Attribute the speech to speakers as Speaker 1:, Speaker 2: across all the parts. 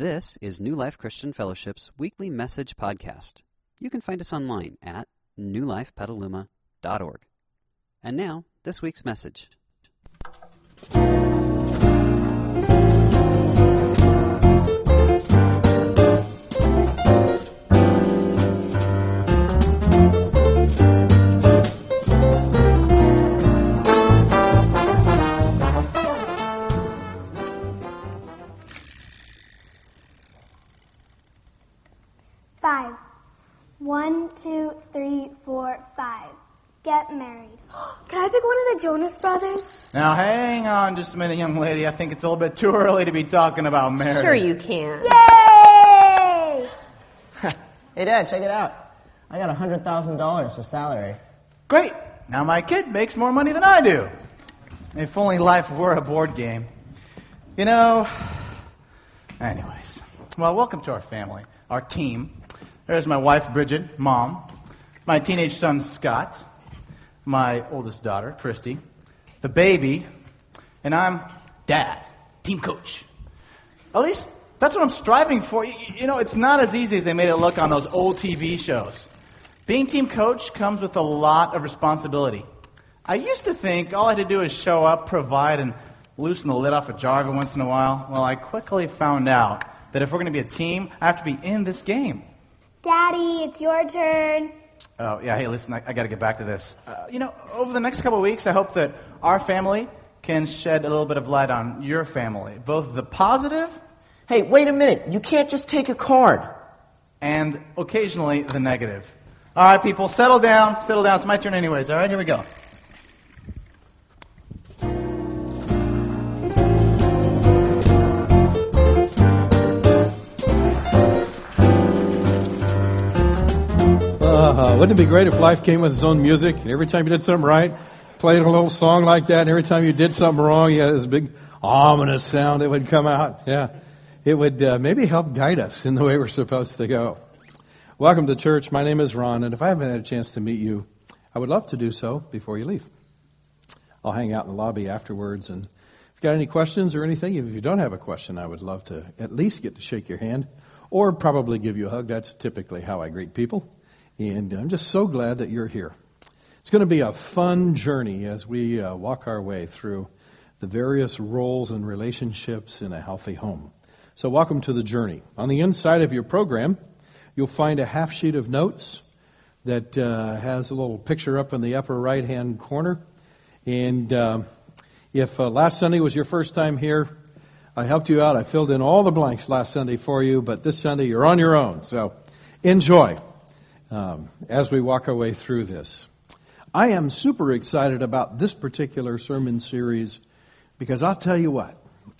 Speaker 1: This is New Life Christian Fellowship's weekly message podcast. You can find us online at newlifepetaluma.org. And now, this week's message.
Speaker 2: I pick one of the Jonas Brothers?
Speaker 3: Now, hang on just a minute, young lady. I think it's a little bit too early to be talking about marriage.
Speaker 4: Sure you can.
Speaker 2: Yay!
Speaker 5: Hey, Dad, check it out. I got $100,000 as salary.
Speaker 3: Great. Now my kid makes more money than I do. If only life were a board game. You know. Anyways. Well, welcome to our family, our team. There's my wife, Bridget, mom, my teenage son, Scott, my oldest daughter, Christy, the baby, and I'm dad, team coach. At least that's what I'm striving for. You, know, it's not as easy as they made it look on those old TV shows. Being team coach comes with a lot of responsibility. I used to think all I had to do is show up, provide, and loosen the lid off a jar every once in a while. Well, I quickly found out that if we're going to be a team, I have to be in this game.
Speaker 2: Daddy, it's your turn.
Speaker 3: Oh, yeah, hey, listen, I, I got to get back to this. Uh, you know, over the next couple of weeks, I hope that our family can shed a little bit of light on your family, both the positive
Speaker 5: Hey, wait a minute. You can't just take a card.
Speaker 3: and occasionally the negative. All right, people, settle down, settle down. It's my turn, anyways. All right, here we go.
Speaker 6: Uh, wouldn't it be great if life came with its own music? And every time you did something right, played a little song like that, and every time you did something wrong, you had this big ominous sound that would come out. Yeah. It would uh, maybe help guide us in the way we're supposed to go. Welcome to church. My name is Ron, and if I haven't had a chance to meet you, I would love to do so before you leave. I'll hang out in the lobby afterwards, and if you've got any questions or anything, if you don't have a question, I would love to at least get to shake your hand or probably give you a hug. That's typically how I greet people. And I'm just so glad that you're here. It's going to be a fun journey as we uh, walk our way through the various roles and relationships in a healthy home. So, welcome to the journey. On the inside of your program, you'll find a half sheet of notes that uh, has a little picture up in the upper right hand corner. And uh, if uh, last Sunday was your first time here, I helped you out. I filled in all the blanks last Sunday for you, but this Sunday you're on your own. So, enjoy um, as we walk our way through this. I am super excited about this particular sermon series because I'll tell you what,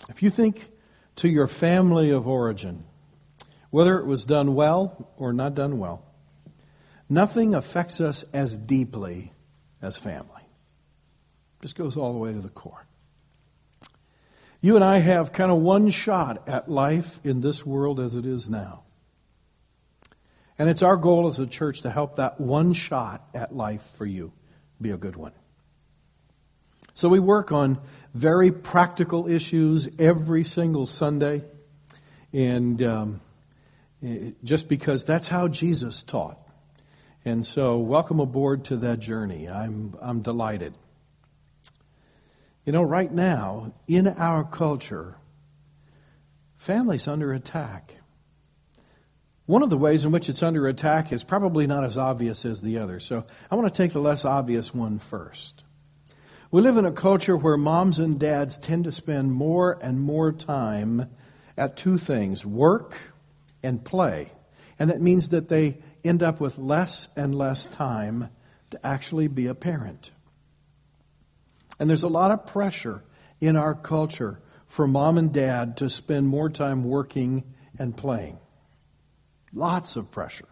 Speaker 6: if you think to your family of origin, whether it was done well or not done well, nothing affects us as deeply as family. Just goes all the way to the core. You and I have kind of one shot at life in this world as it is now. And it's our goal as a church to help that one shot at life for you be a good one. So we work on very practical issues every single Sunday. And um, just because that's how Jesus taught. And so, welcome aboard to that journey. I'm, I'm delighted. You know, right now, in our culture, family's under attack. One of the ways in which it's under attack is probably not as obvious as the other. So I want to take the less obvious one first. We live in a culture where moms and dads tend to spend more and more time at two things work and play. And that means that they end up with less and less time to actually be a parent. And there's a lot of pressure in our culture for mom and dad to spend more time working and playing. Lots of pressure.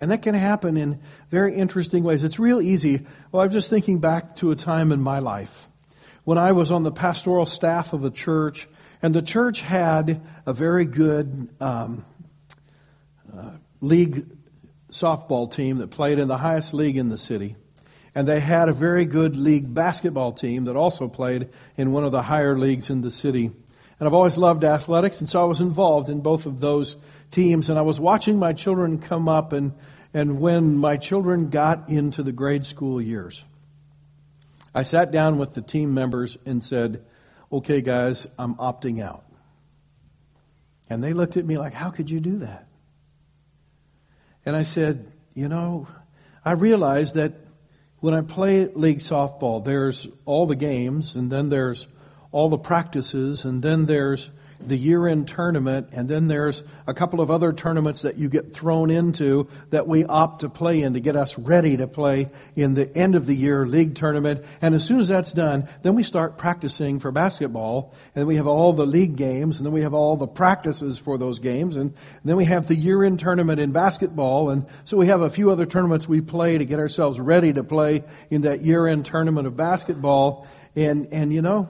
Speaker 6: And that can happen in very interesting ways. It's real easy. Well, I'm just thinking back to a time in my life when I was on the pastoral staff of a church, and the church had a very good um, uh, league softball team that played in the highest league in the city. And they had a very good league basketball team that also played in one of the higher leagues in the city. And I've always loved athletics, and so I was involved in both of those teams. And I was watching my children come up, and, and when my children got into the grade school years, I sat down with the team members and said, Okay, guys, I'm opting out. And they looked at me like, How could you do that? And I said, You know, I realized that when I play league softball, there's all the games, and then there's all the practices, and then there's the year end tournament, and then there's a couple of other tournaments that you get thrown into that we opt to play in to get us ready to play in the end of the year league tournament. And as soon as that's done, then we start practicing for basketball, and we have all the league games, and then we have all the practices for those games, and then we have the year end tournament in basketball, and so we have a few other tournaments we play to get ourselves ready to play in that year end tournament of basketball. And, and you know,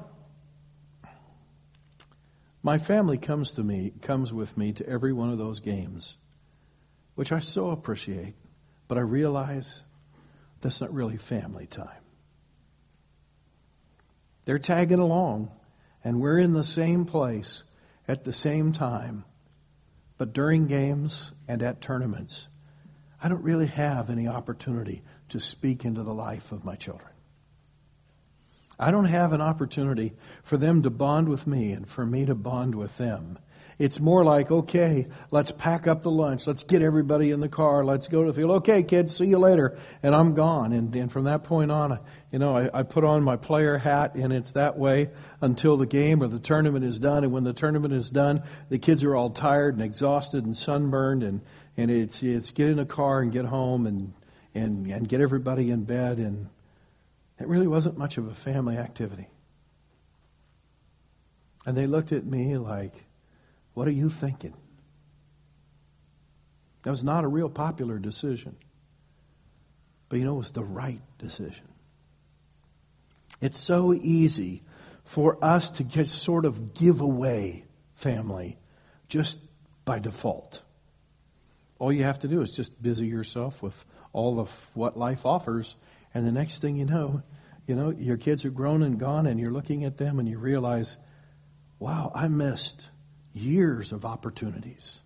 Speaker 6: my family comes to me, comes with me to every one of those games, which I so appreciate, but I realize that's not really family time. They're tagging along, and we're in the same place at the same time, but during games and at tournaments, I don't really have any opportunity to speak into the life of my children. I don't have an opportunity for them to bond with me and for me to bond with them. It's more like, okay, let's pack up the lunch. Let's get everybody in the car. Let's go to the field. Okay, kids, see you later. And I'm gone. And, and from that point on, you know, I, I put on my player hat and it's that way until the game or the tournament is done. And when the tournament is done, the kids are all tired and exhausted and sunburned. And, and it's, it's get in a car and get home and, and, and get everybody in bed and, it really wasn't much of a family activity. And they looked at me like, What are you thinking? That was not a real popular decision. But you know, it was the right decision. It's so easy for us to just sort of give away family just by default. All you have to do is just busy yourself with all of what life offers and the next thing you know, you know, your kids are grown and gone, and you're looking at them and you realize, wow, I missed years of opportunities.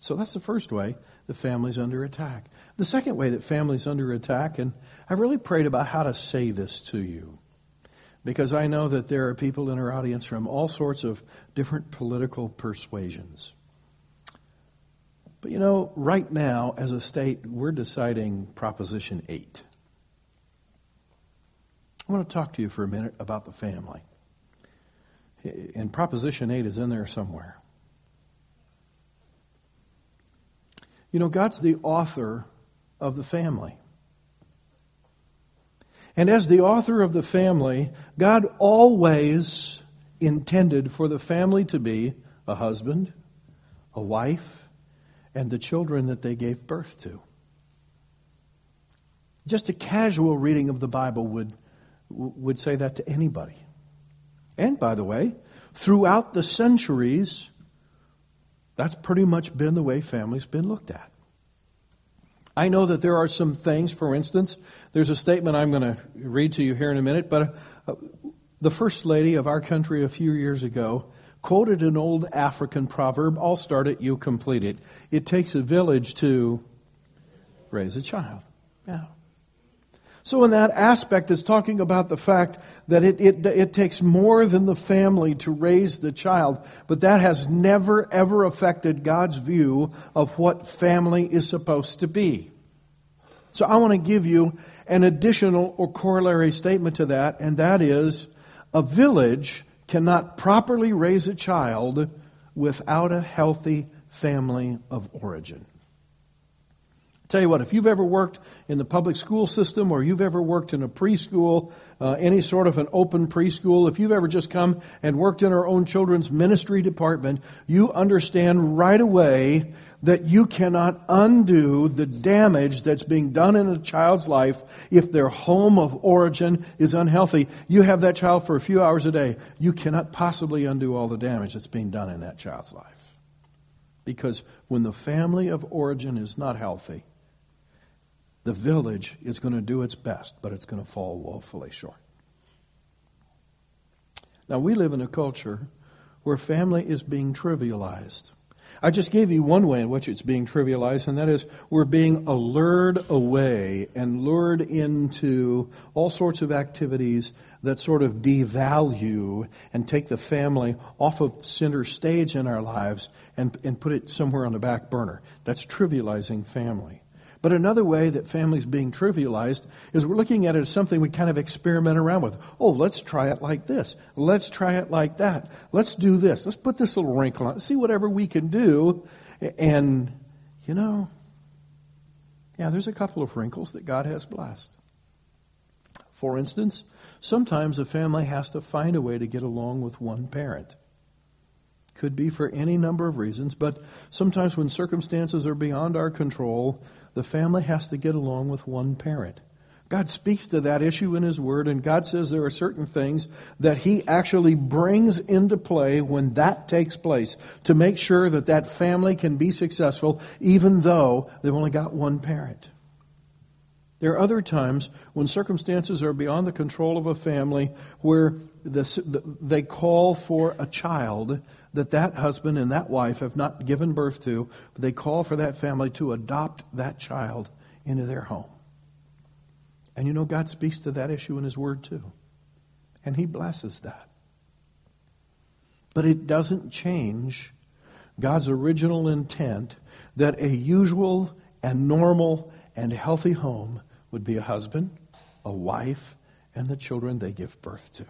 Speaker 6: So that's the first way the family's under attack. The second way that family's under attack, and I really prayed about how to say this to you, because I know that there are people in our audience from all sorts of different political persuasions. But you know, right now, as a state, we're deciding Proposition 8. I want to talk to you for a minute about the family. And Proposition 8 is in there somewhere. You know, God's the author of the family. And as the author of the family, God always intended for the family to be a husband, a wife, and the children that they gave birth to. Just a casual reading of the Bible would, would say that to anybody. And by the way, throughout the centuries, that's pretty much been the way family's been looked at. I know that there are some things, for instance, there's a statement I'm going to read to you here in a minute, but uh, the first lady of our country a few years ago quoted an old African proverb I'll start it, you complete it. It takes a village to raise a child. Yeah. So, in that aspect, it's talking about the fact that it, it, it takes more than the family to raise the child, but that has never, ever affected God's view of what family is supposed to be. So, I want to give you an additional or corollary statement to that, and that is a village cannot properly raise a child without a healthy family of origin. Tell you what, if you've ever worked in the public school system or you've ever worked in a preschool, uh, any sort of an open preschool, if you've ever just come and worked in our own children's ministry department, you understand right away that you cannot undo the damage that's being done in a child's life if their home of origin is unhealthy. You have that child for a few hours a day. You cannot possibly undo all the damage that's being done in that child's life. Because when the family of origin is not healthy, the village is going to do its best, but it's going to fall woefully short. Now, we live in a culture where family is being trivialized. I just gave you one way in which it's being trivialized, and that is we're being allured away and lured into all sorts of activities that sort of devalue and take the family off of center stage in our lives and, and put it somewhere on the back burner. That's trivializing family. But another way that family is being trivialized is we're looking at it as something we kind of experiment around with. Oh, let's try it like this. Let's try it like that. Let's do this. Let's put this little wrinkle on. See whatever we can do. And, you know, yeah, there's a couple of wrinkles that God has blessed. For instance, sometimes a family has to find a way to get along with one parent. Could be for any number of reasons, but sometimes when circumstances are beyond our control, the family has to get along with one parent. God speaks to that issue in His Word, and God says there are certain things that He actually brings into play when that takes place to make sure that that family can be successful, even though they've only got one parent. There are other times when circumstances are beyond the control of a family where the, they call for a child that that husband and that wife have not given birth to, but they call for that family to adopt that child into their home. And you know, God speaks to that issue in His Word too. And He blesses that. But it doesn't change God's original intent that a usual and normal and healthy home would be a husband, a wife, and the children they give birth to.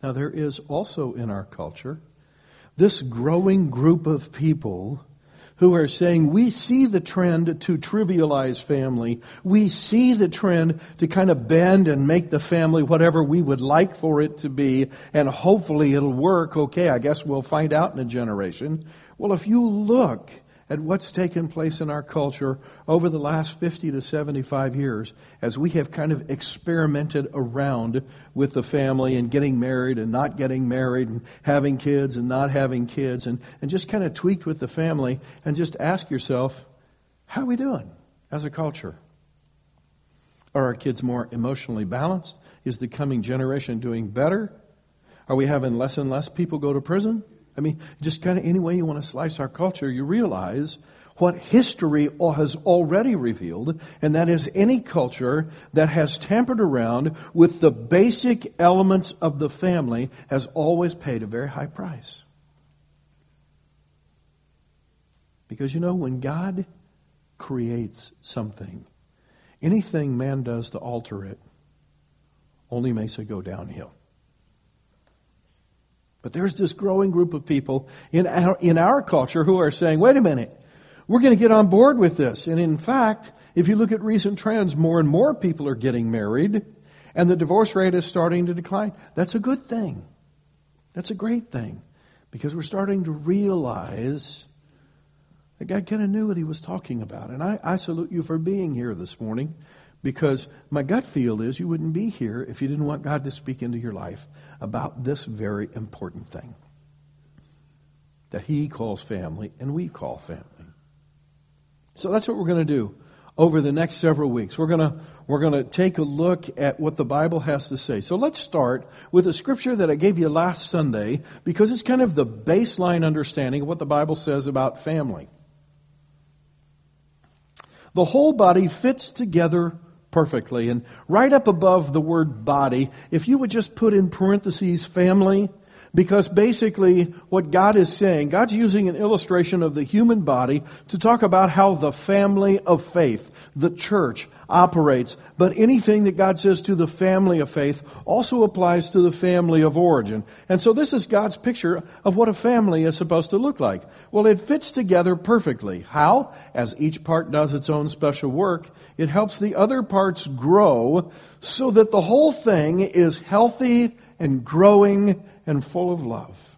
Speaker 6: Now, there is also in our culture this growing group of people who are saying we see the trend to trivialize family. We see the trend to kind of bend and make the family whatever we would like for it to be, and hopefully it'll work. Okay, I guess we'll find out in a generation. Well, if you look at what's taken place in our culture over the last 50 to 75 years as we have kind of experimented around with the family and getting married and not getting married and having kids and not having kids and, and just kind of tweaked with the family and just ask yourself, how are we doing as a culture? Are our kids more emotionally balanced? Is the coming generation doing better? Are we having less and less people go to prison? I mean, just kind of any way you want to slice our culture, you realize what history has already revealed, and that is any culture that has tampered around with the basic elements of the family has always paid a very high price. Because you know, when God creates something, anything man does to alter it only makes it go downhill. But there's this growing group of people in our, in our culture who are saying, wait a minute, we're going to get on board with this. And in fact, if you look at recent trends, more and more people are getting married, and the divorce rate is starting to decline. That's a good thing. That's a great thing. Because we're starting to realize that God kind of knew what he was talking about. And I, I salute you for being here this morning because my gut feel is you wouldn't be here if you didn't want God to speak into your life about this very important thing that He calls family and we call family. So that's what we're going to do over the next several weeks. We're going to we're going to take a look at what the Bible has to say. So let's start with a scripture that I gave you last Sunday because it's kind of the baseline understanding of what the Bible says about family. The whole body fits together perfectly. And right up above the word body, if you would just put in parentheses family, because basically what God is saying, God's using an illustration of the human body to talk about how the family of faith, the church, operates. But anything that God says to the family of faith also applies to the family of origin. And so this is God's picture of what a family is supposed to look like. Well, it fits together perfectly. How? As each part does its own special work, it helps the other parts grow so that the whole thing is healthy and growing and full of love.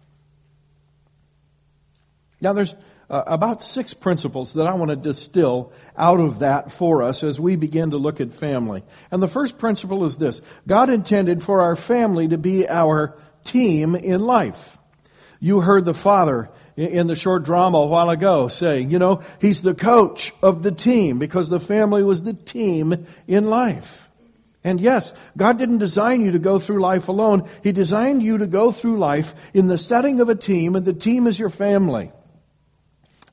Speaker 6: Now, there's uh, about six principles that I want to distill out of that for us as we begin to look at family. And the first principle is this God intended for our family to be our team in life. You heard the father in the short drama a while ago saying, you know, he's the coach of the team because the family was the team in life. And yes, God didn't design you to go through life alone. He designed you to go through life in the setting of a team, and the team is your family.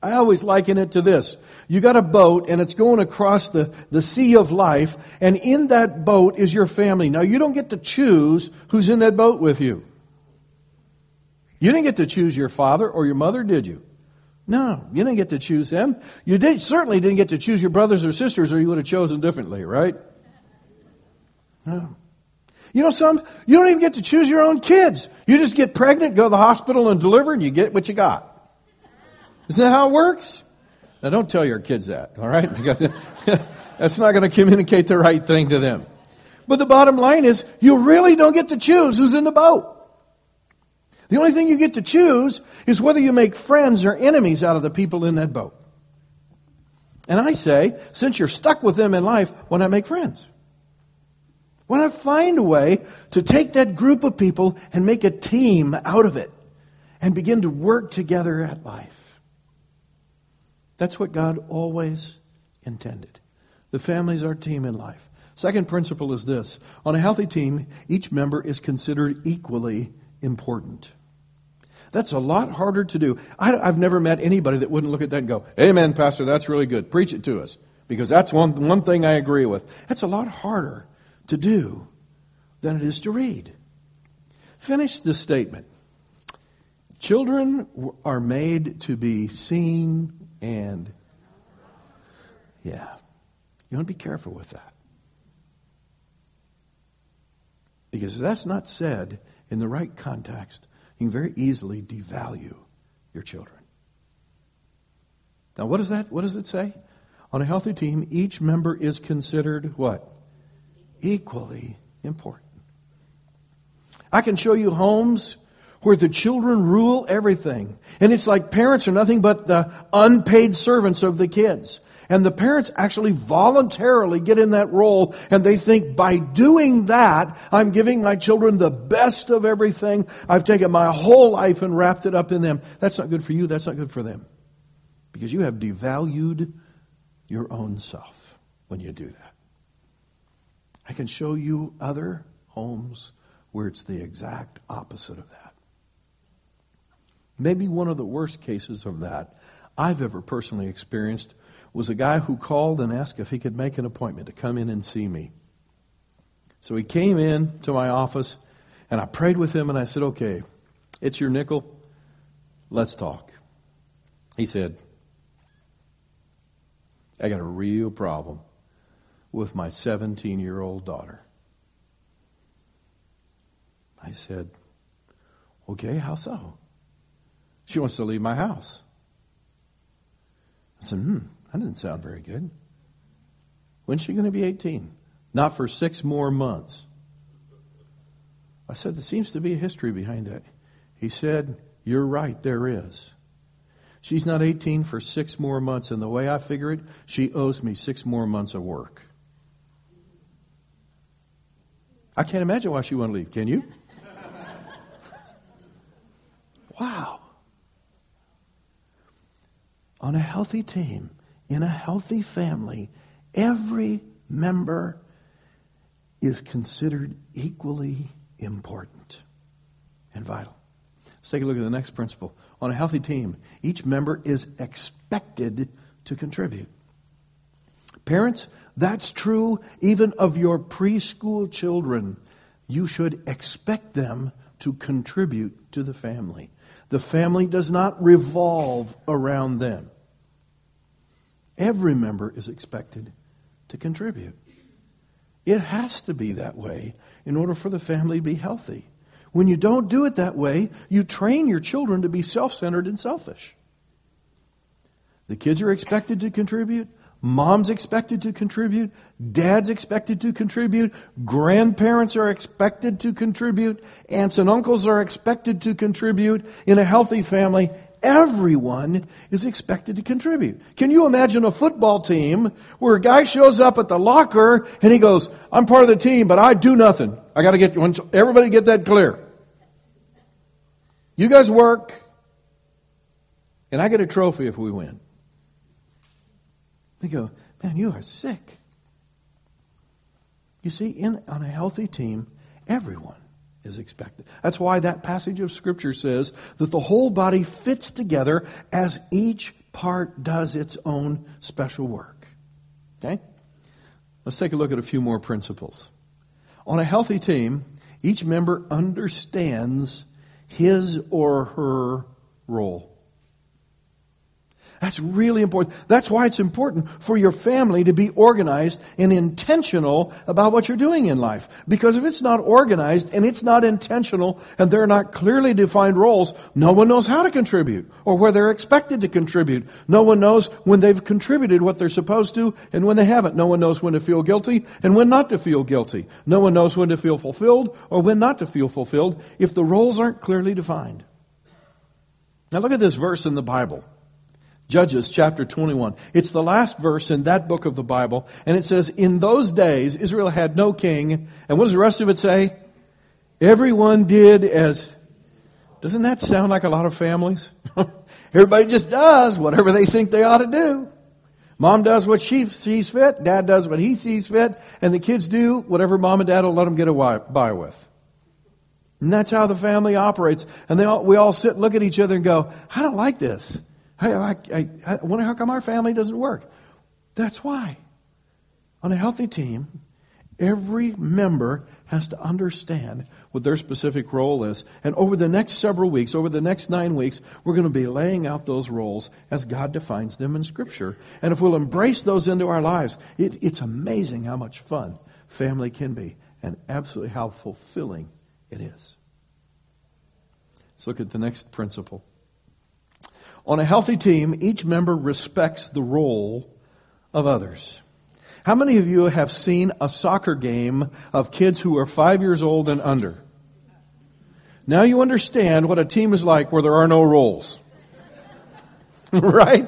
Speaker 6: I always liken it to this. You got a boat and it's going across the, the sea of life, and in that boat is your family. Now, you don't get to choose who's in that boat with you. You didn't get to choose your father or your mother, did you? No, you didn't get to choose them. You did, certainly didn't get to choose your brothers or sisters, or you would have chosen differently, right? No. You know, some, you don't even get to choose your own kids. You just get pregnant, go to the hospital and deliver, and you get what you got. Isn't that how it works? Now, don't tell your kids that, all right? Because that's not going to communicate the right thing to them. But the bottom line is, you really don't get to choose who's in the boat. The only thing you get to choose is whether you make friends or enemies out of the people in that boat. And I say, since you're stuck with them in life, why not make friends? Why not find a way to take that group of people and make a team out of it and begin to work together at life? That's what God always intended. The family is our team in life. Second principle is this on a healthy team, each member is considered equally important. That's a lot harder to do. I, have never met anybody that wouldn't look at that and go, Amen, Pastor, that's really good. Preach it to us. Because that's one, one thing I agree with. That's a lot harder to do than it is to read. Finish this statement. Children are made to be seen and. Yeah. You want to be careful with that. Because if that's not said in the right context, you can very easily devalue your children. Now, what does that? What does it say? On a healthy team, each member is considered what? Equally important. I can show you homes where the children rule everything. And it's like parents are nothing but the unpaid servants of the kids. And the parents actually voluntarily get in that role and they think by doing that, I'm giving my children the best of everything. I've taken my whole life and wrapped it up in them. That's not good for you. That's not good for them. Because you have devalued your own self when you do that. I can show you other homes where it's the exact opposite of that. Maybe one of the worst cases of that I've ever personally experienced was a guy who called and asked if he could make an appointment to come in and see me. So he came in to my office, and I prayed with him, and I said, Okay, it's your nickel. Let's talk. He said, I got a real problem with my 17 year old daughter. I said, Okay, how so? She wants to leave my house. I said, Hmm, that didn't sound very good. When's she going to be 18? Not for six more months. I said, There seems to be a history behind that. He said, You're right, there is. She's not 18 for six more months, and the way I figure it, she owes me six more months of work. I can't imagine why she won't leave, can you? wow. On a healthy team, in a healthy family, every member is considered equally important and vital. Let's take a look at the next principle. On a healthy team, each member is expected to contribute. Parents, that's true even of your preschool children. You should expect them to contribute to the family. The family does not revolve around them. Every member is expected to contribute. It has to be that way in order for the family to be healthy. When you don't do it that way, you train your children to be self centered and selfish. The kids are expected to contribute. Mom's expected to contribute. Dad's expected to contribute. Grandparents are expected to contribute. Aunts and uncles are expected to contribute. In a healthy family, everyone is expected to contribute. Can you imagine a football team where a guy shows up at the locker and he goes, I'm part of the team, but I do nothing. I got to get, everybody get that clear. You guys work. and I get a trophy if we win. They go, man, you are sick. You see, in, on a healthy team, everyone is expected. That's why that passage of Scripture says that the whole body fits together as each part does its own special work. Okay? Let's take a look at a few more principles. On a healthy team, each member understands his or her role. That's really important. That's why it's important for your family to be organized and intentional about what you're doing in life. Because if it's not organized and it's not intentional and there are not clearly defined roles, no one knows how to contribute or where they're expected to contribute. No one knows when they've contributed what they're supposed to and when they haven't. No one knows when to feel guilty and when not to feel guilty. No one knows when to feel fulfilled or when not to feel fulfilled if the roles aren't clearly defined. Now look at this verse in the Bible. Judges chapter 21. It's the last verse in that book of the Bible, and it says, In those days, Israel had no king. And what does the rest of it say? Everyone did as. Doesn't that sound like a lot of families? Everybody just does whatever they think they ought to do. Mom does what she sees fit, dad does what he sees fit, and the kids do whatever mom and dad will let them get by with. And that's how the family operates. And all, we all sit and look at each other and go, I don't like this. I, I, I wonder how come our family doesn't work. That's why. On a healthy team, every member has to understand what their specific role is. And over the next several weeks, over the next nine weeks, we're going to be laying out those roles as God defines them in Scripture. And if we'll embrace those into our lives, it, it's amazing how much fun family can be and absolutely how fulfilling it is. Let's look at the next principle. On a healthy team, each member respects the role of others. How many of you have seen a soccer game of kids who are five years old and under? Now you understand what a team is like where there are no roles. right?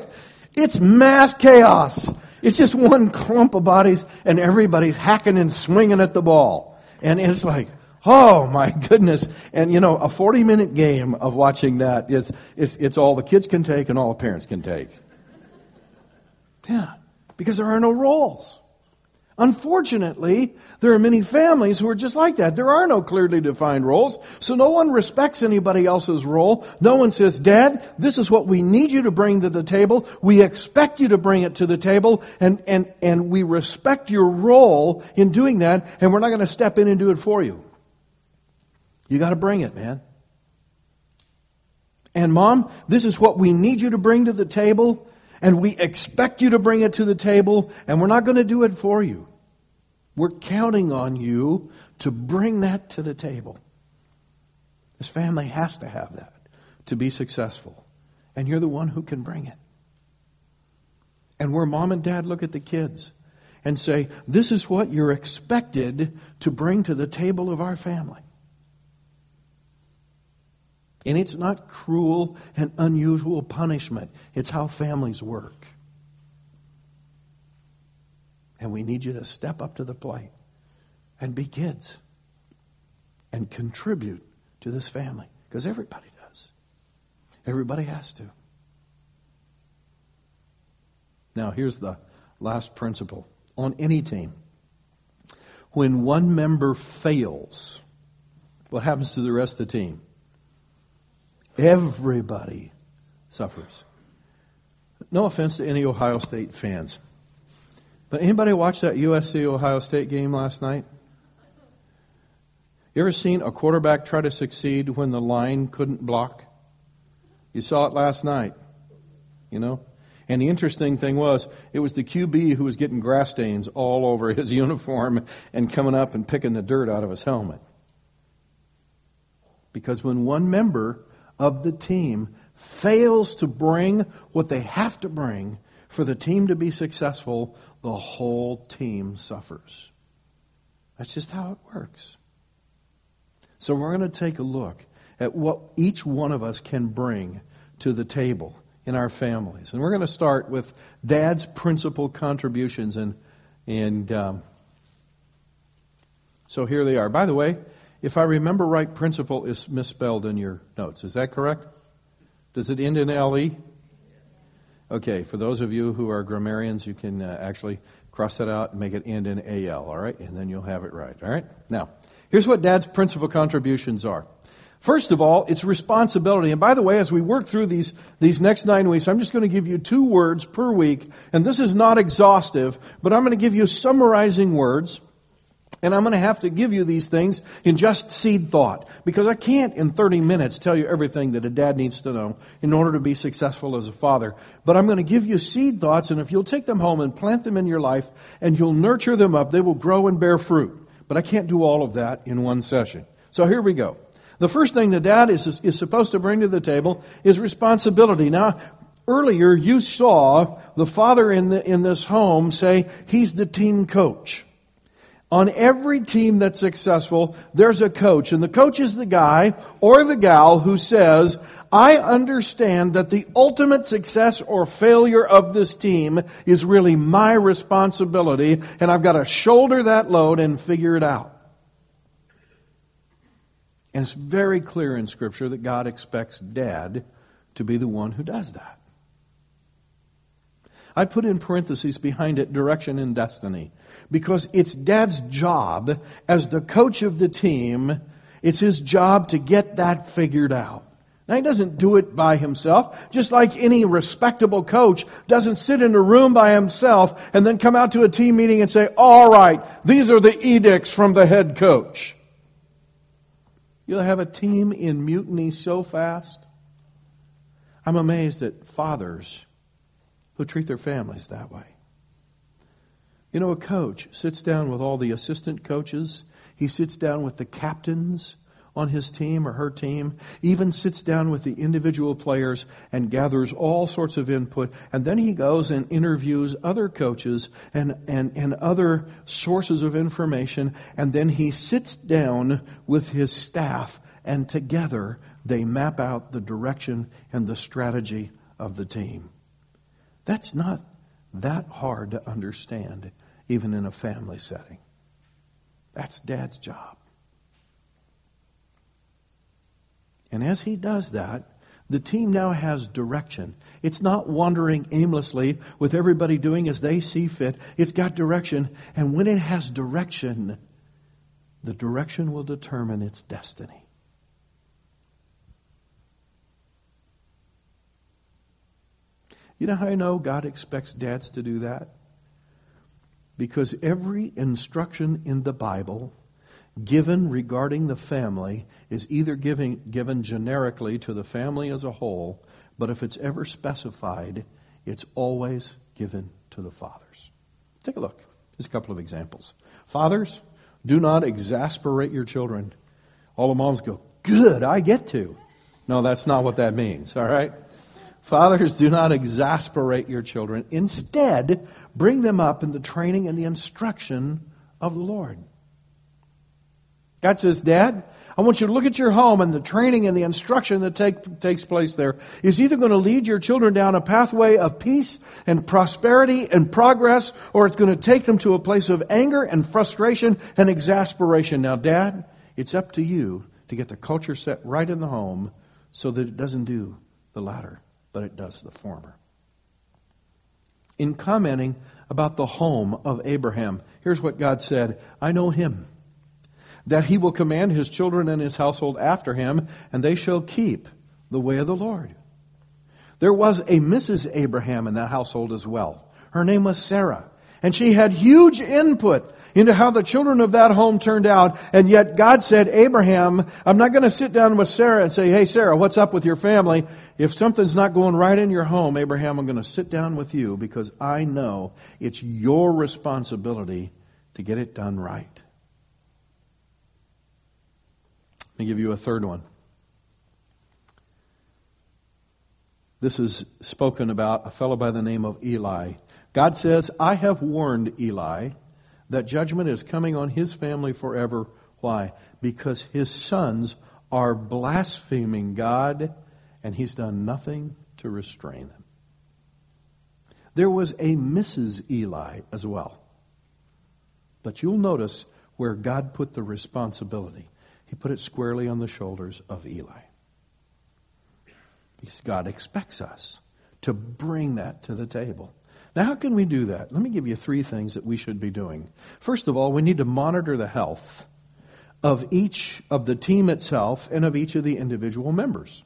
Speaker 6: It's mass chaos. It's just one clump of bodies and everybody's hacking and swinging at the ball. And it's like, Oh my goodness. And you know, a 40 minute game of watching that is, is, it's all the kids can take and all the parents can take. Yeah. Because there are no roles. Unfortunately, there are many families who are just like that. There are no clearly defined roles, so no one respects anybody else's role. No one says, Dad, this is what we need you to bring to the table. We expect you to bring it to the table, and, and, and we respect your role in doing that, and we're not going to step in and do it for you. You got to bring it, man. And mom, this is what we need you to bring to the table, and we expect you to bring it to the table, and we're not going to do it for you. We're counting on you to bring that to the table. This family has to have that to be successful. And you're the one who can bring it. And where mom and dad look at the kids and say, This is what you're expected to bring to the table of our family. And it's not cruel and unusual punishment, it's how families work. And we need you to step up to the plate and be kids and contribute to this family because everybody does. Everybody has to. Now, here's the last principle on any team. When one member fails, what happens to the rest of the team? Everybody suffers. No offense to any Ohio State fans. But anybody watch that USC Ohio State game last night? You ever seen a quarterback try to succeed when the line couldn't block? You saw it last night, you know? And the interesting thing was, it was the QB who was getting grass stains all over his uniform and coming up and picking the dirt out of his helmet. Because when one member of the team fails to bring what they have to bring for the team to be successful, the whole team suffers. That's just how it works. So we're going to take a look at what each one of us can bring to the table in our families. And we're going to start with dad's principal contributions. And, and um, so here they are. By the way, if I remember right, principle is misspelled in your notes. Is that correct? Does it end in LE? Okay, for those of you who are grammarians, you can uh, actually cross that out and make it end in AL, all right? And then you'll have it right, all right? Now, here's what dad's principal contributions are. First of all, it's responsibility. And by the way, as we work through these, these next nine weeks, I'm just going to give you two words per week. And this is not exhaustive, but I'm going to give you summarizing words. And I'm going to have to give you these things in just seed thought. Because I can't in 30 minutes tell you everything that a dad needs to know in order to be successful as a father. But I'm going to give you seed thoughts, and if you'll take them home and plant them in your life and you'll nurture them up, they will grow and bear fruit. But I can't do all of that in one session. So here we go. The first thing the dad is, is supposed to bring to the table is responsibility. Now, earlier you saw the father in, the, in this home say he's the team coach. On every team that's successful, there's a coach, and the coach is the guy or the gal who says, I understand that the ultimate success or failure of this team is really my responsibility, and I've got to shoulder that load and figure it out. And it's very clear in Scripture that God expects dad to be the one who does that. I put in parentheses behind it direction and destiny because it's dad's job as the coach of the team. It's his job to get that figured out. Now, he doesn't do it by himself, just like any respectable coach doesn't sit in a room by himself and then come out to a team meeting and say, all right, these are the edicts from the head coach. You'll have a team in mutiny so fast. I'm amazed at fathers who treat their families that way. You know, a coach sits down with all the assistant coaches, he sits down with the captains on his team or her team, even sits down with the individual players and gathers all sorts of input. And then he goes and interviews other coaches and, and, and other sources of information. And then he sits down with his staff, and together they map out the direction and the strategy of the team. That's not that hard to understand, even in a family setting. That's dad's job. And as he does that, the team now has direction. It's not wandering aimlessly with everybody doing as they see fit. It's got direction. And when it has direction, the direction will determine its destiny. You know how I know God expects dads to do that? Because every instruction in the Bible given regarding the family is either giving, given generically to the family as a whole, but if it's ever specified, it's always given to the fathers. Take a look. Here's a couple of examples. Fathers, do not exasperate your children. All the moms go, Good, I get to. No, that's not what that means, all right? Fathers, do not exasperate your children. Instead, bring them up in the training and the instruction of the Lord. God says, Dad, I want you to look at your home and the training and the instruction that take, takes place there is either going to lead your children down a pathway of peace and prosperity and progress, or it's going to take them to a place of anger and frustration and exasperation. Now, Dad, it's up to you to get the culture set right in the home so that it doesn't do the latter, but it does the former. In commenting about the home of Abraham, here's what God said I know him that he will command his children and his household after him, and they shall keep the way of the Lord. There was a Mrs. Abraham in that household as well. Her name was Sarah. And she had huge input into how the children of that home turned out. And yet God said, Abraham, I'm not going to sit down with Sarah and say, Hey, Sarah, what's up with your family? If something's not going right in your home, Abraham, I'm going to sit down with you because I know it's your responsibility to get it done right. Let me give you a third one. This is spoken about a fellow by the name of Eli. God says, I have warned Eli that judgment is coming on his family forever. Why? Because his sons are blaspheming God, and he's done nothing to restrain them. There was a Mrs. Eli as well. But you'll notice where God put the responsibility. He put it squarely on the shoulders of Eli. Because God expects us to bring that to the table. Now, how can we do that? Let me give you three things that we should be doing. First of all, we need to monitor the health of each of the team itself and of each of the individual members.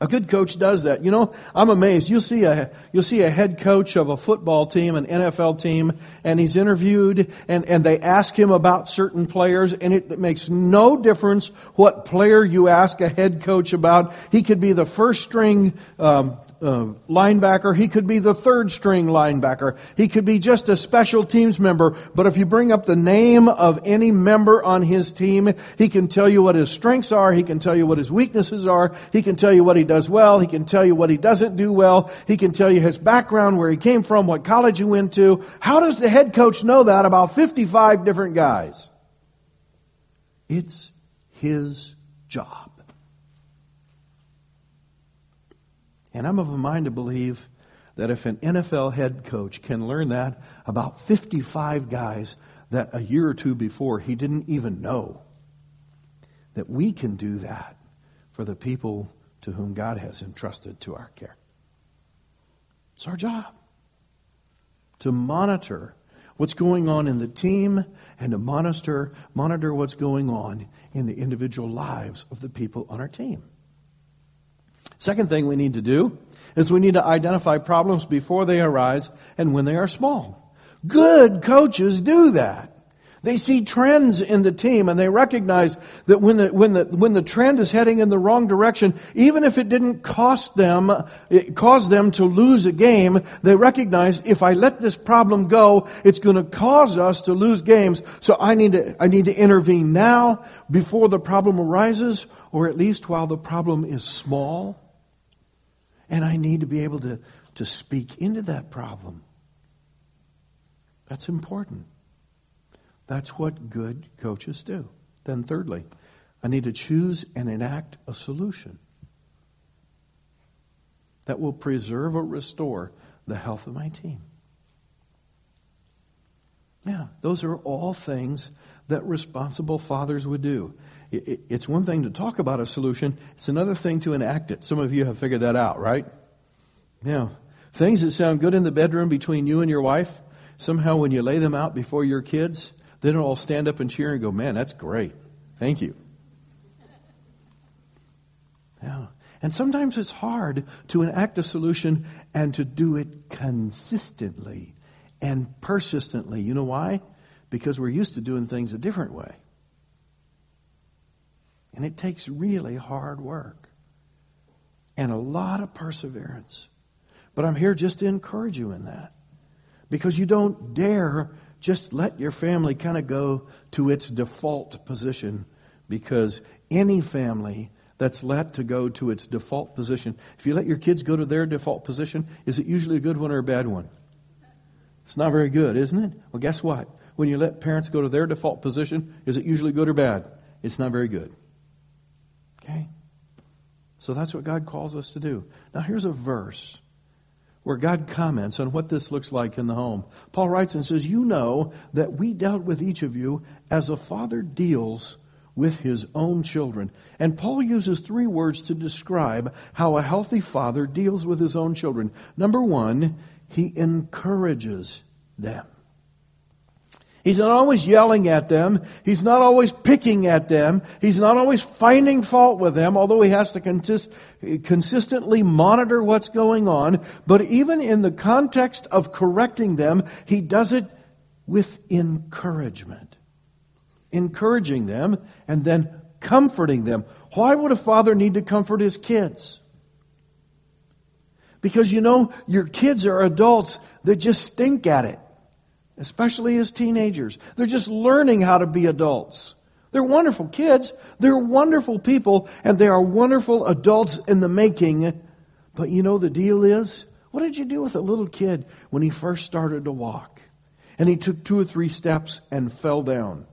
Speaker 6: A good coach does that. You know, I'm amazed. You'll see a you'll see a head coach of a football team, an NFL team, and he's interviewed, and, and they ask him about certain players, and it, it makes no difference what player you ask a head coach about. He could be the first string um, uh, linebacker. He could be the third string linebacker. He could be just a special teams member. But if you bring up the name of any member on his team, he can tell you what his strengths are. He can tell you what his weaknesses are. He can tell you what he does well. He can tell you what he doesn't do well. He can tell you his background, where he came from, what college he went to. How does the head coach know that about 55 different guys? It's his job. And I'm of a mind to believe that if an NFL head coach can learn that about 55 guys that a year or two before he didn't even know, that we can do that for the people to whom God has entrusted to our care. It's our job to monitor what's going on in the team and to monitor, monitor what's going on in the individual lives of the people on our team. Second thing we need to do is we need to identify problems before they arise and when they are small. Good coaches do that. They see trends in the team and they recognize that when the, when the, when the trend is heading in the wrong direction, even if it didn't cost them, it caused them to lose a game, they recognize if I let this problem go, it's going to cause us to lose games. So I need to, I need to intervene now before the problem arises or at least while the problem is small. And I need to be able to, to speak into that problem. That's important. That's what good coaches do. Then, thirdly, I need to choose and enact a solution that will preserve or restore the health of my team. Yeah, those are all things that responsible fathers would do. It's one thing to talk about a solution, it's another thing to enact it. Some of you have figured that out, right? Yeah. Things that sound good in the bedroom between you and your wife, somehow when you lay them out before your kids, then all stand up and cheer and go, man, that's great. Thank you. Yeah. And sometimes it's hard to enact a solution and to do it consistently and persistently. You know why? Because we're used to doing things a different way. And it takes really hard work and a lot of perseverance. But I'm here just to encourage you in that. Because you don't dare just let your family kind of go to its default position because any family that's let to go to its default position, if you let your kids go to their default position, is it usually a good one or a bad one? It's not very good, isn't it? Well, guess what? When you let parents go to their default position, is it usually good or bad? It's not very good. Okay? So that's what God calls us to do. Now, here's a verse where God comments on what this looks like in the home. Paul writes and says, You know that we dealt with each of you as a father deals with his own children. And Paul uses three words to describe how a healthy father deals with his own children. Number one, he encourages them. He's not always yelling at them. He's not always picking at them. He's not always finding fault with them, although he has to consist, consistently monitor what's going on. But even in the context of correcting them, he does it with encouragement. Encouraging them and then comforting them. Why would a father need to comfort his kids? Because you know, your kids are adults that just stink at it especially as teenagers. They're just learning how to be adults. They're wonderful kids, they're wonderful people, and they are wonderful adults in the making. But you know, the deal is what did you do with a little kid when he first started to walk? And he took two or three steps and fell down.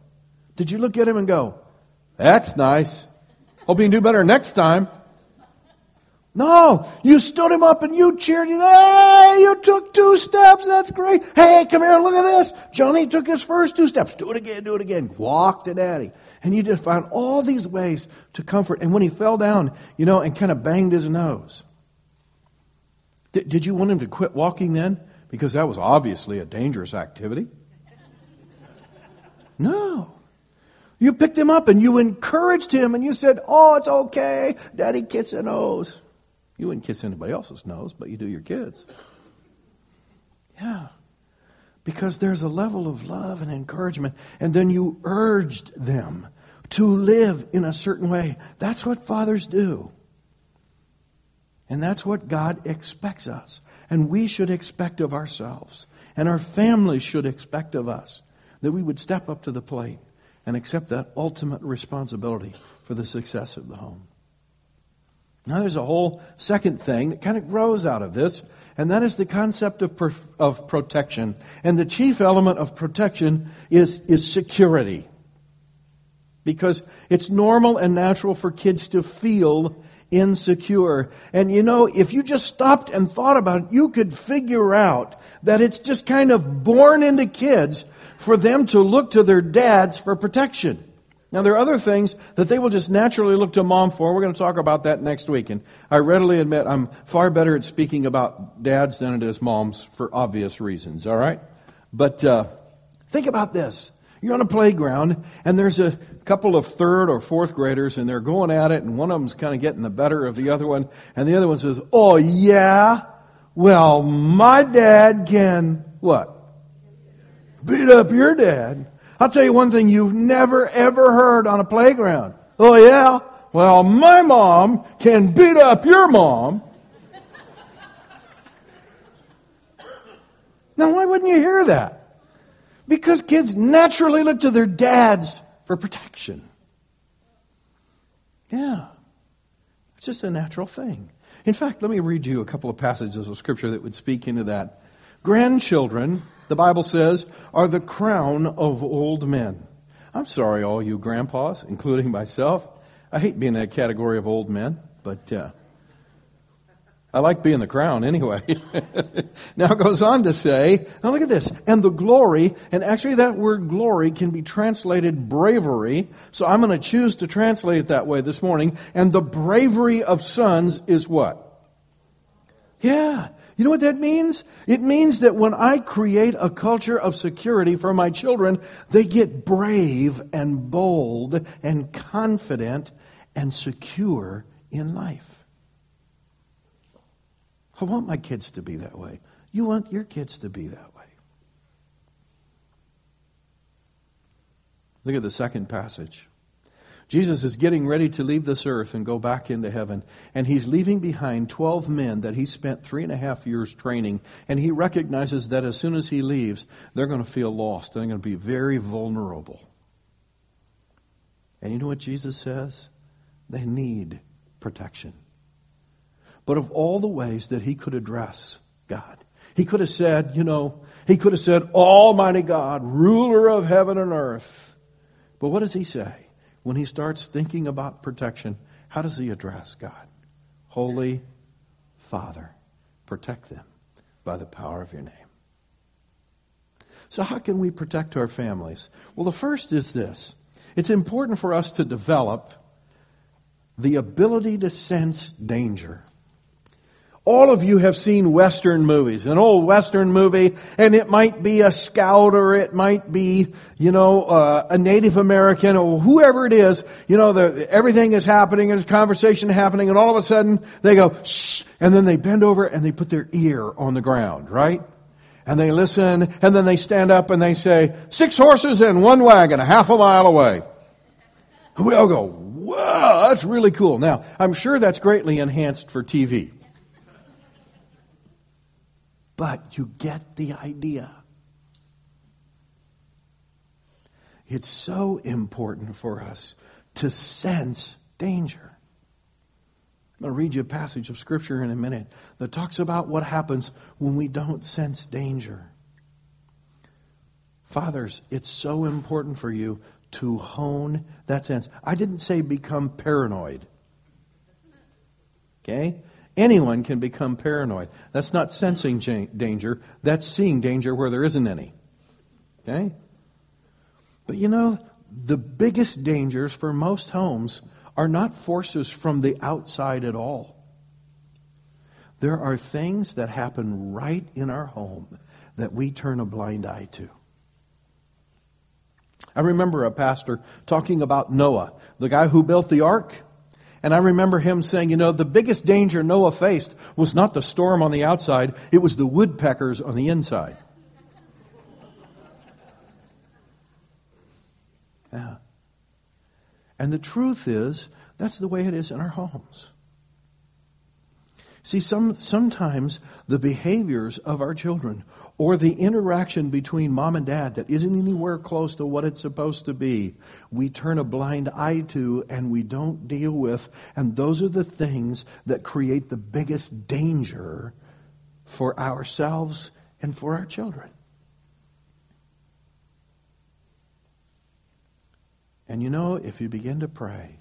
Speaker 6: Did you look at him and go, That's nice. Hope you can do better next time. No, you stood him up and you cheered. You, hey, you took two steps. That's great. Hey, come here. Look at this. Johnny took his first two steps. Do it again. Do it again. Walk to daddy. And you just found all these ways to comfort. And when he fell down, you know, and kind of banged his nose, Did, did you want him to quit walking then? Because that was obviously a dangerous activity. No. You picked him up and you encouraged him and you said, Oh, it's okay. Daddy kiss a nose. You wouldn't kiss anybody else's nose, but you do your kids. Yeah. Because there's a level of love and encouragement, and then you urged them to live in a certain way. That's what fathers do. And that's what God expects us. And we should expect of ourselves. And our families should expect of us that we would step up to the plate and accept that ultimate responsibility for the success of the home. Now, there's a whole second thing that kind of grows out of this, and that is the concept of, per, of protection. And the chief element of protection is, is security. Because it's normal and natural for kids to feel insecure. And you know, if you just stopped and thought about it, you could figure out that it's just kind of born into kids for them to look to their dads for protection. Now, there are other things that they will just naturally look to mom for. We're going to talk about that next week. And I readily admit I'm far better at speaking about dads than it is moms for obvious reasons, all right? But uh, think about this. You're on a playground, and there's a couple of third or fourth graders, and they're going at it, and one of them's kind of getting the better of the other one, and the other one says, Oh, yeah? Well, my dad can what? Beat up your dad. I'll tell you one thing you've never ever heard on a playground. Oh, yeah? Well, my mom can beat up your mom. now, why wouldn't you hear that? Because kids naturally look to their dads for protection. Yeah. It's just a natural thing. In fact, let me read you a couple of passages of Scripture that would speak into that. Grandchildren the Bible says, are the crown of old men. I'm sorry, all you grandpas, including myself. I hate being in that category of old men, but uh, I like being the crown anyway. now it goes on to say, now look at this, and the glory, and actually that word glory can be translated bravery, so I'm going to choose to translate it that way this morning. And the bravery of sons is what? Yeah, you know what that means? It means that when I create a culture of security for my children, they get brave and bold and confident and secure in life. I want my kids to be that way. You want your kids to be that way. Look at the second passage. Jesus is getting ready to leave this earth and go back into heaven. And he's leaving behind 12 men that he spent three and a half years training. And he recognizes that as soon as he leaves, they're going to feel lost. They're going to be very vulnerable. And you know what Jesus says? They need protection. But of all the ways that he could address God, he could have said, you know, he could have said, Almighty God, ruler of heaven and earth. But what does he say? When he starts thinking about protection, how does he address God? Holy Father, protect them by the power of your name. So, how can we protect our families? Well, the first is this it's important for us to develop the ability to sense danger. All of you have seen Western movies, an old Western movie, and it might be a scout or it might be, you know, uh, a Native American or whoever it is. You know, the, everything is happening, there's conversation happening, and all of a sudden they go, shh, and then they bend over and they put their ear on the ground, right? And they listen, and then they stand up and they say, six horses and one wagon, a half a mile away. We all go, whoa, that's really cool. Now, I'm sure that's greatly enhanced for TV. But you get the idea. It's so important for us to sense danger. I'm going to read you a passage of Scripture in a minute that talks about what happens when we don't sense danger. Fathers, it's so important for you to hone that sense. I didn't say become paranoid. Okay? Anyone can become paranoid. That's not sensing danger, that's seeing danger where there isn't any. Okay? But you know, the biggest dangers for most homes are not forces from the outside at all. There are things that happen right in our home that we turn a blind eye to. I remember a pastor talking about Noah, the guy who built the ark. And I remember him saying, you know, the biggest danger Noah faced was not the storm on the outside, it was the woodpeckers on the inside. Yeah. And the truth is, that's the way it is in our homes. See, some, sometimes the behaviors of our children or the interaction between mom and dad that isn't anywhere close to what it's supposed to be, we turn a blind eye to and we don't deal with. And those are the things that create the biggest danger for ourselves and for our children. And you know, if you begin to pray,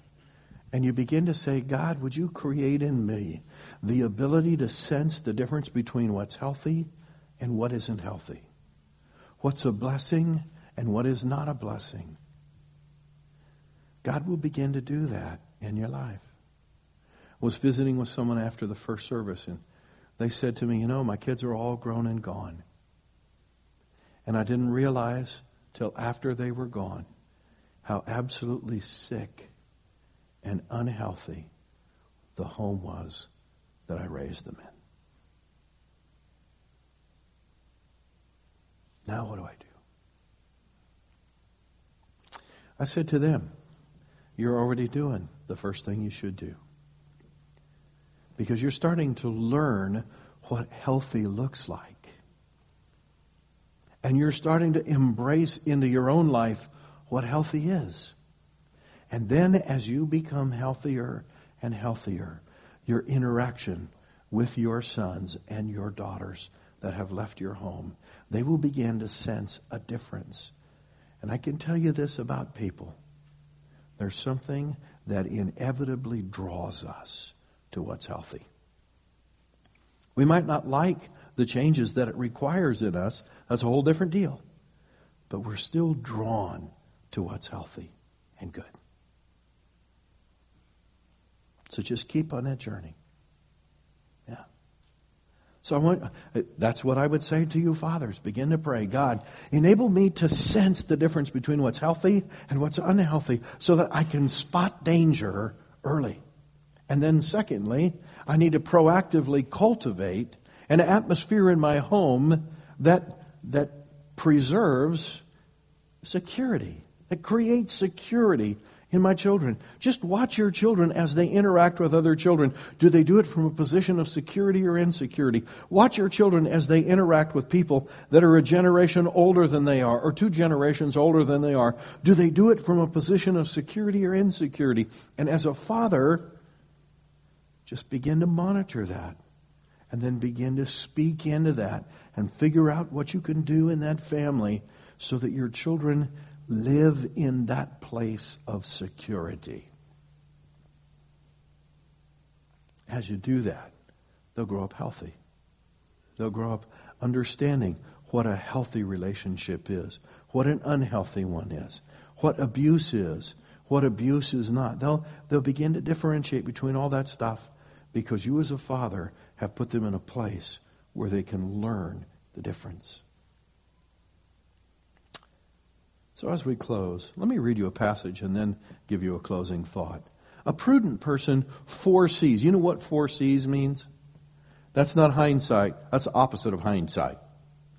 Speaker 6: and you begin to say, God, would you create in me the ability to sense the difference between what's healthy and what isn't healthy? What's a blessing and what is not a blessing? God will begin to do that in your life. I was visiting with someone after the first service, and they said to me, You know, my kids are all grown and gone. And I didn't realize till after they were gone how absolutely sick and unhealthy the home was that I raised them in. Now, what do I do? I said to them, You're already doing the first thing you should do. Because you're starting to learn what healthy looks like. And you're starting to embrace into your own life what healthy is. And then as you become healthier and healthier, your interaction with your sons and your daughters that have left your home, they will begin to sense a difference. And I can tell you this about people. There's something that inevitably draws us to what's healthy. We might not like the changes that it requires in us. That's a whole different deal. But we're still drawn to what's healthy and good. So just keep on that journey. So I want, that's what I would say to you, fathers. Begin to pray. God, enable me to sense the difference between what's healthy and what's unhealthy so that I can spot danger early. And then, secondly, I need to proactively cultivate an atmosphere in my home that, that preserves security, that creates security in my children. Just watch your children as they interact with other children. Do they do it from a position of security or insecurity? Watch your children as they interact with people that are a generation older than they are or two generations older than they are. Do they do it from a position of security or insecurity? And as a father, just begin to monitor that and then begin to speak into that and figure out what you can do in that family so that your children live in that place of security. As you do that, they'll grow up healthy. They'll grow up understanding what a healthy relationship is, what an unhealthy one is, what abuse is, what abuse is not. They'll, they'll begin to differentiate between all that stuff because you, as a father, have put them in a place where they can learn the difference. So, as we close, let me read you a passage and then give you a closing thought. A prudent person foresees. You know what foresees means? That's not hindsight. That's the opposite of hindsight.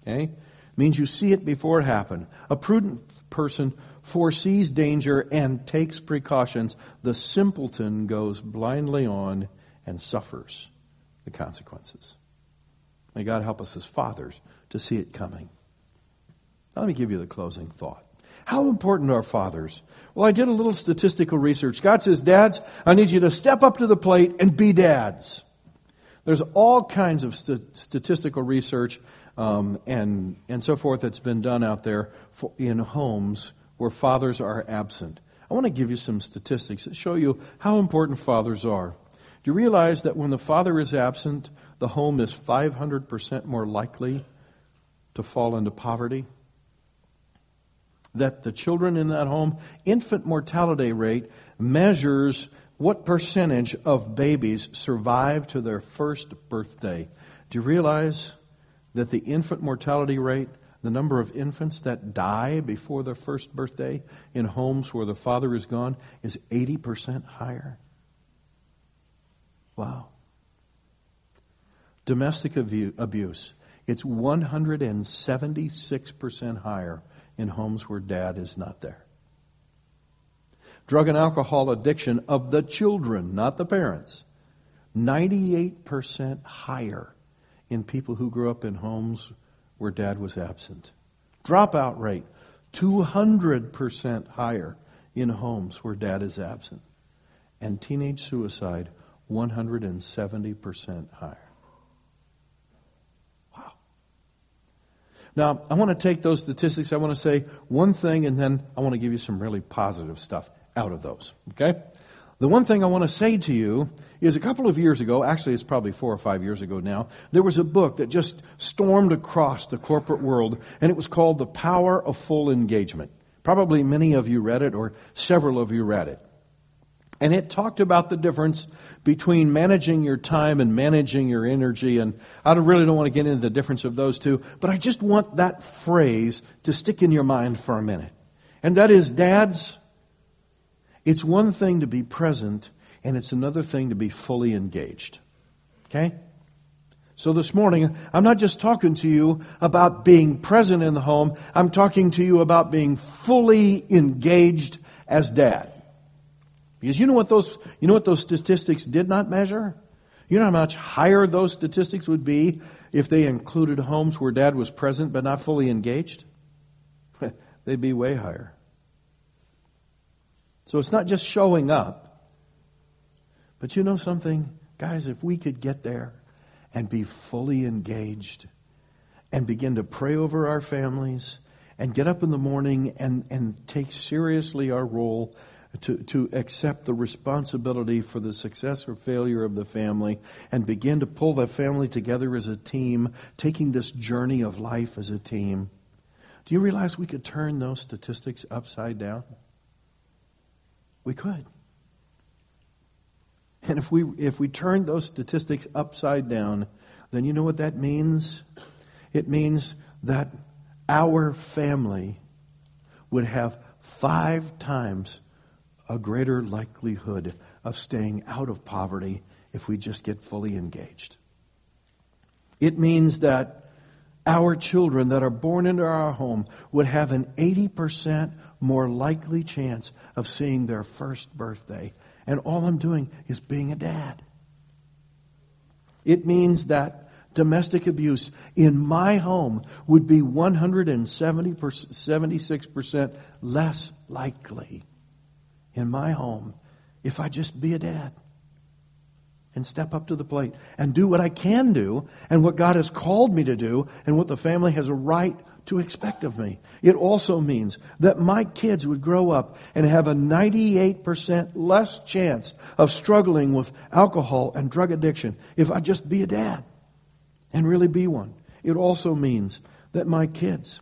Speaker 6: Okay? It means you see it before it happened. A prudent person foresees danger and takes precautions. The simpleton goes blindly on and suffers the consequences. May God help us as fathers to see it coming. Let me give you the closing thought. How important are fathers? Well, I did a little statistical research. God says, Dads, I need you to step up to the plate and be dads. There's all kinds of st- statistical research um, and, and so forth that's been done out there for, in homes where fathers are absent. I want to give you some statistics that show you how important fathers are. Do you realize that when the father is absent, the home is 500% more likely to fall into poverty? That the children in that home, infant mortality rate measures what percentage of babies survive to their first birthday? Do you realize that the infant mortality rate, the number of infants that die before their first birthday in homes where the father is gone, is 80% higher? Wow. Domestic abuse, it's 176% higher in homes where dad is not there. Drug and alcohol addiction of the children, not the parents, 98% higher in people who grew up in homes where dad was absent. Dropout rate, 200% higher in homes where dad is absent. And teenage suicide, 170% higher. Now, I want to take those statistics, I want to say one thing, and then I want to give you some really positive stuff out of those. Okay? The one thing I want to say to you is a couple of years ago, actually, it's probably four or five years ago now, there was a book that just stormed across the corporate world, and it was called The Power of Full Engagement. Probably many of you read it, or several of you read it. And it talked about the difference between managing your time and managing your energy. And I really don't want to get into the difference of those two, but I just want that phrase to stick in your mind for a minute. And that is, dads, it's one thing to be present, and it's another thing to be fully engaged. Okay? So this morning, I'm not just talking to you about being present in the home, I'm talking to you about being fully engaged as dad. Because you know what those, you know what those statistics did not measure? You know how much higher those statistics would be if they included homes where dad was present but not fully engaged? They'd be way higher. So it's not just showing up. But you know something? Guys, if we could get there and be fully engaged and begin to pray over our families and get up in the morning and, and take seriously our role to, to accept the responsibility for the success or failure of the family and begin to pull the family together as a team, taking this journey of life as a team. Do you realize we could turn those statistics upside down? We could. And if we, if we turn those statistics upside down, then you know what that means? It means that our family would have five times a greater likelihood of staying out of poverty if we just get fully engaged. It means that our children that are born into our home would have an 80% more likely chance of seeing their first birthday. And all I'm doing is being a dad. It means that domestic abuse in my home would be 176% less likely in my home if I just be a dad and step up to the plate and do what I can do and what God has called me to do and what the family has a right to expect of me. It also means that my kids would grow up and have a 98% less chance of struggling with alcohol and drug addiction if I just be a dad and really be one. It also means that my kids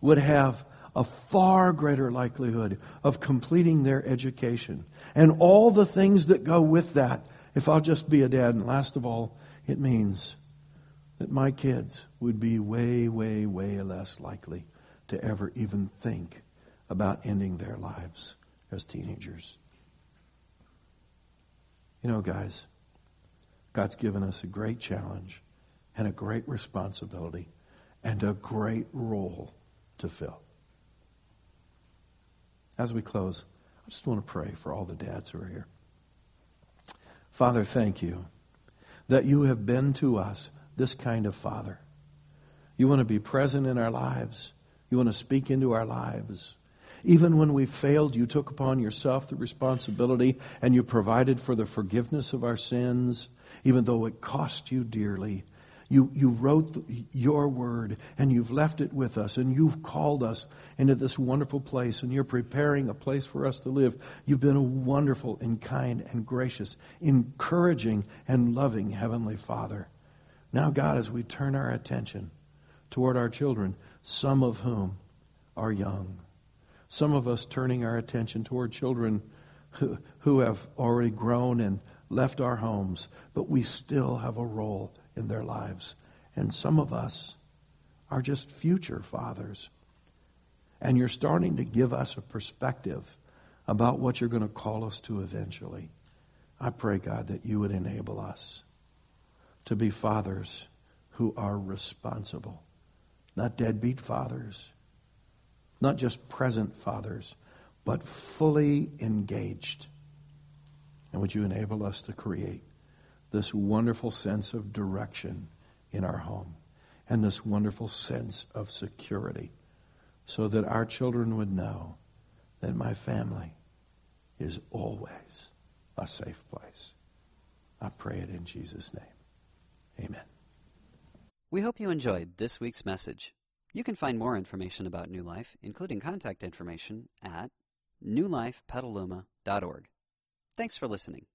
Speaker 6: would have a far greater likelihood of completing their education and all the things that go with that if I'll just be a dad. And last of all, it means that my kids would be way, way, way less likely to ever even think about ending their lives as teenagers. You know, guys, God's given us a great challenge and a great responsibility and a great role to fill. As we close, I just want to pray for all the dads who are here. Father, thank you that you have been to us this kind of Father. You want to be present in our lives. You want to speak into our lives. Even when we failed, you took upon yourself the responsibility and you provided for the forgiveness of our sins, even though it cost you dearly. You, you wrote your word and you've left it with us and you've called us into this wonderful place and you're preparing a place for us to live. You've been a wonderful and kind and gracious, encouraging and loving Heavenly Father. Now, God, as we turn our attention toward our children, some of whom are young, some of us turning our attention toward children who, who have already grown and left our homes, but we still have a role in their lives. And some of us are just future fathers. And you're starting to give us a perspective about what you're going to call us to eventually. I pray, God, that you would enable us to be fathers who are responsible, not deadbeat fathers, not just present fathers, but fully engaged. And would you enable us to create this wonderful sense of direction in our home and this wonderful sense of security so that our children would know that my family is always a safe place. I pray it in Jesus' name. Amen.
Speaker 1: We hope you enjoyed this week's message. You can find more information about New Life, including contact information, at newlifepetaluma.org. Thanks for listening.